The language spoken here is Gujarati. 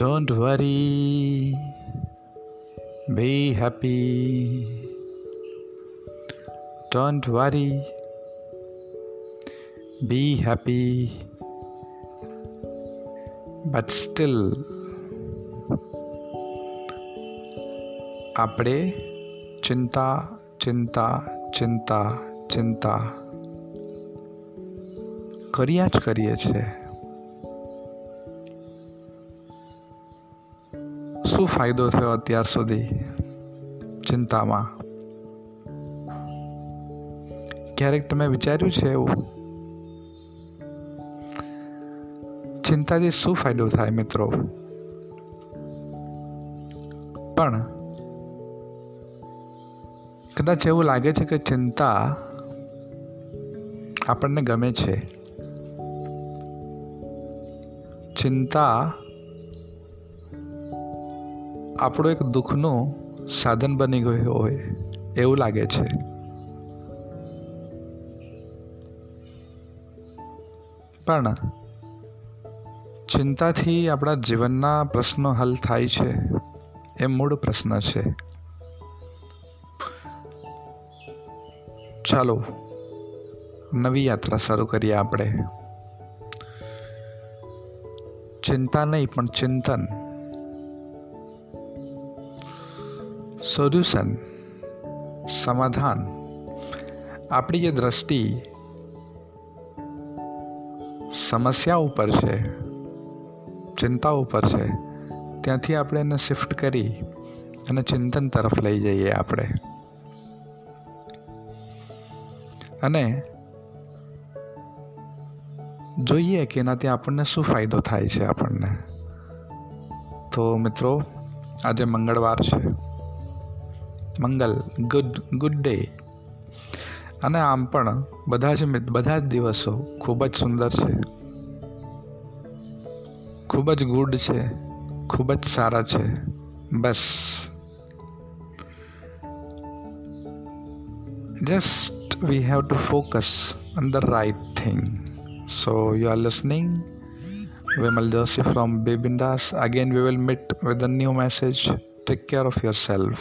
Don't worry, be happy. Don't worry, be happy. But still, આપણે ચિંતા ચિંતા ચિંતા ચિંતા કર્યા જ કરીએ છીએ શું ફાયદો થયો અત્યાર સુધી ચિંતામાં? ક્યારેક તમે વિચાર્યું છે એવું? ચિંતાથી શું ફાયદો થાય મિત્રો? પણ કદાચ એવું લાગે છે કે ચિંતા આપણને ગમે છે. ચિંતા આપણું એક દુઃખનું સાધન બની ગયું હોય, એવું લાગે છે. પણ ચિંતાથી આપણા જીવનના પ્રશ્નો હલ થાય છે, એ મૂળ પ્રશ્ન છે. ચાલો, નવી યાત્રા શરૂ કરીએ આપણે. ચિંતા નહીં, પણ ચિંતન. સોલ્યુશન સમાધાન. આપણી જે દ્રષ્ટિ સમસ્યા ઉપર છે, ચિંતા ઉપર છે, ત્યાંથી આપણે એને શિફ્ટ કરી અને ચિંતન તરફ લઈ જઈએ આપણે. અને જોઈએ કે એનાથી આપણને શું ફાયદો થાય છે આપણને. તો મિત્રો, આજે મંગળવાર છે. મંગલ ગુડ ગુડ ડે અને આમ પણ બધા જ બધા જ દિવસો ખૂબ જ સુંદર છે ખૂબ જ ગુડ છે ખૂબ જ સારા છે બસ just we have to focus on the right thing So you are listening. Vimal Joshi from Bibindas. Again, we will meet with a new message. Take care of yourself.